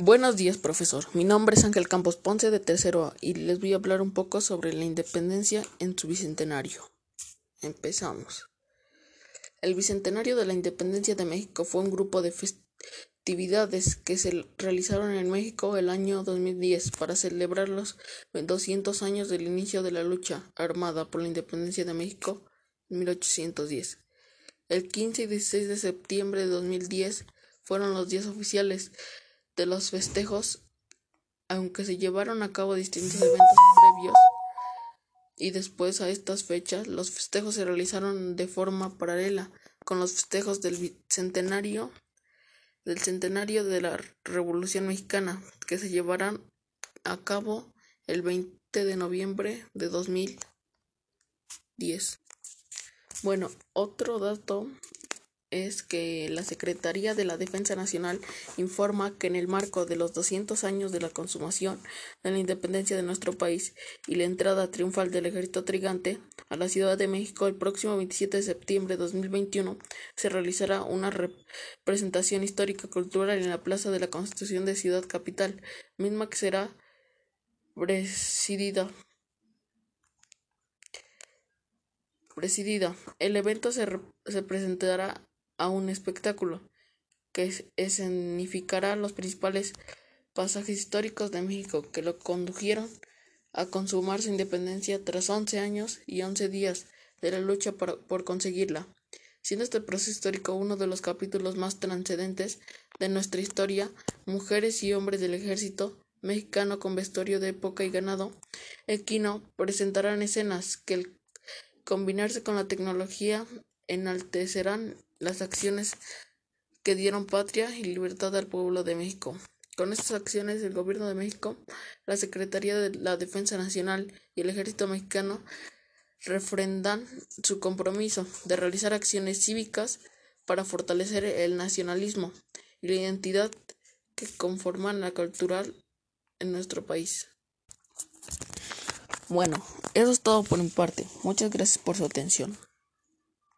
Buenos días, profesor. Mi nombre es Ángel Campos Ponce de Tercero A y les voy a hablar un poco sobre la independencia en su bicentenario. Empezamos. El bicentenario de la independencia de México fue un grupo de festividades que se realizaron en México el año 2010 para celebrar los 200 años del inicio de la lucha armada por la independencia de México en 1810. El 15 y 16 de septiembre de 2010 fueron los días oficiales de los festejos, aunque se llevaron a cabo distintos eventos previos y después a estas fechas, los festejos se realizaron de forma paralela con los festejos del centenario del centenario de la Revolución Mexicana, que se llevarán a cabo el 20 de noviembre de 2010. Bueno, otro dato es que la Secretaría de la Defensa Nacional informa que en el marco de los 200 años de la consumación de la independencia de nuestro país y la entrada triunfal del ejército trigante a la Ciudad de México el próximo 27 de septiembre de 2021 se realizará una representación histórica cultural en la Plaza de la Constitución de Ciudad Capital, misma que será presidida presidida. El evento se, se presentará a un espectáculo que escenificará los principales pasajes históricos de México que lo condujeron a consumar su independencia tras 11 años y 11 días de la lucha por, conseguirla, siendo este proceso histórico uno de los capítulos más trascendentes de nuestra historia, mujeres y hombres del ejército mexicano con vestuario de época y ganado equino presentarán escenas que al combinarse con la tecnología enaltecerán las acciones que dieron patria y libertad al pueblo de México. Con estas acciones, el Gobierno de México, la Secretaría de la Defensa Nacional y el Ejército Mexicano refrendan su compromiso de realizar acciones cívicas para fortalecer el nacionalismo y la identidad que conforman la cultural en nuestro país. Bueno, eso es todo por mi parte. Muchas gracias por su atención.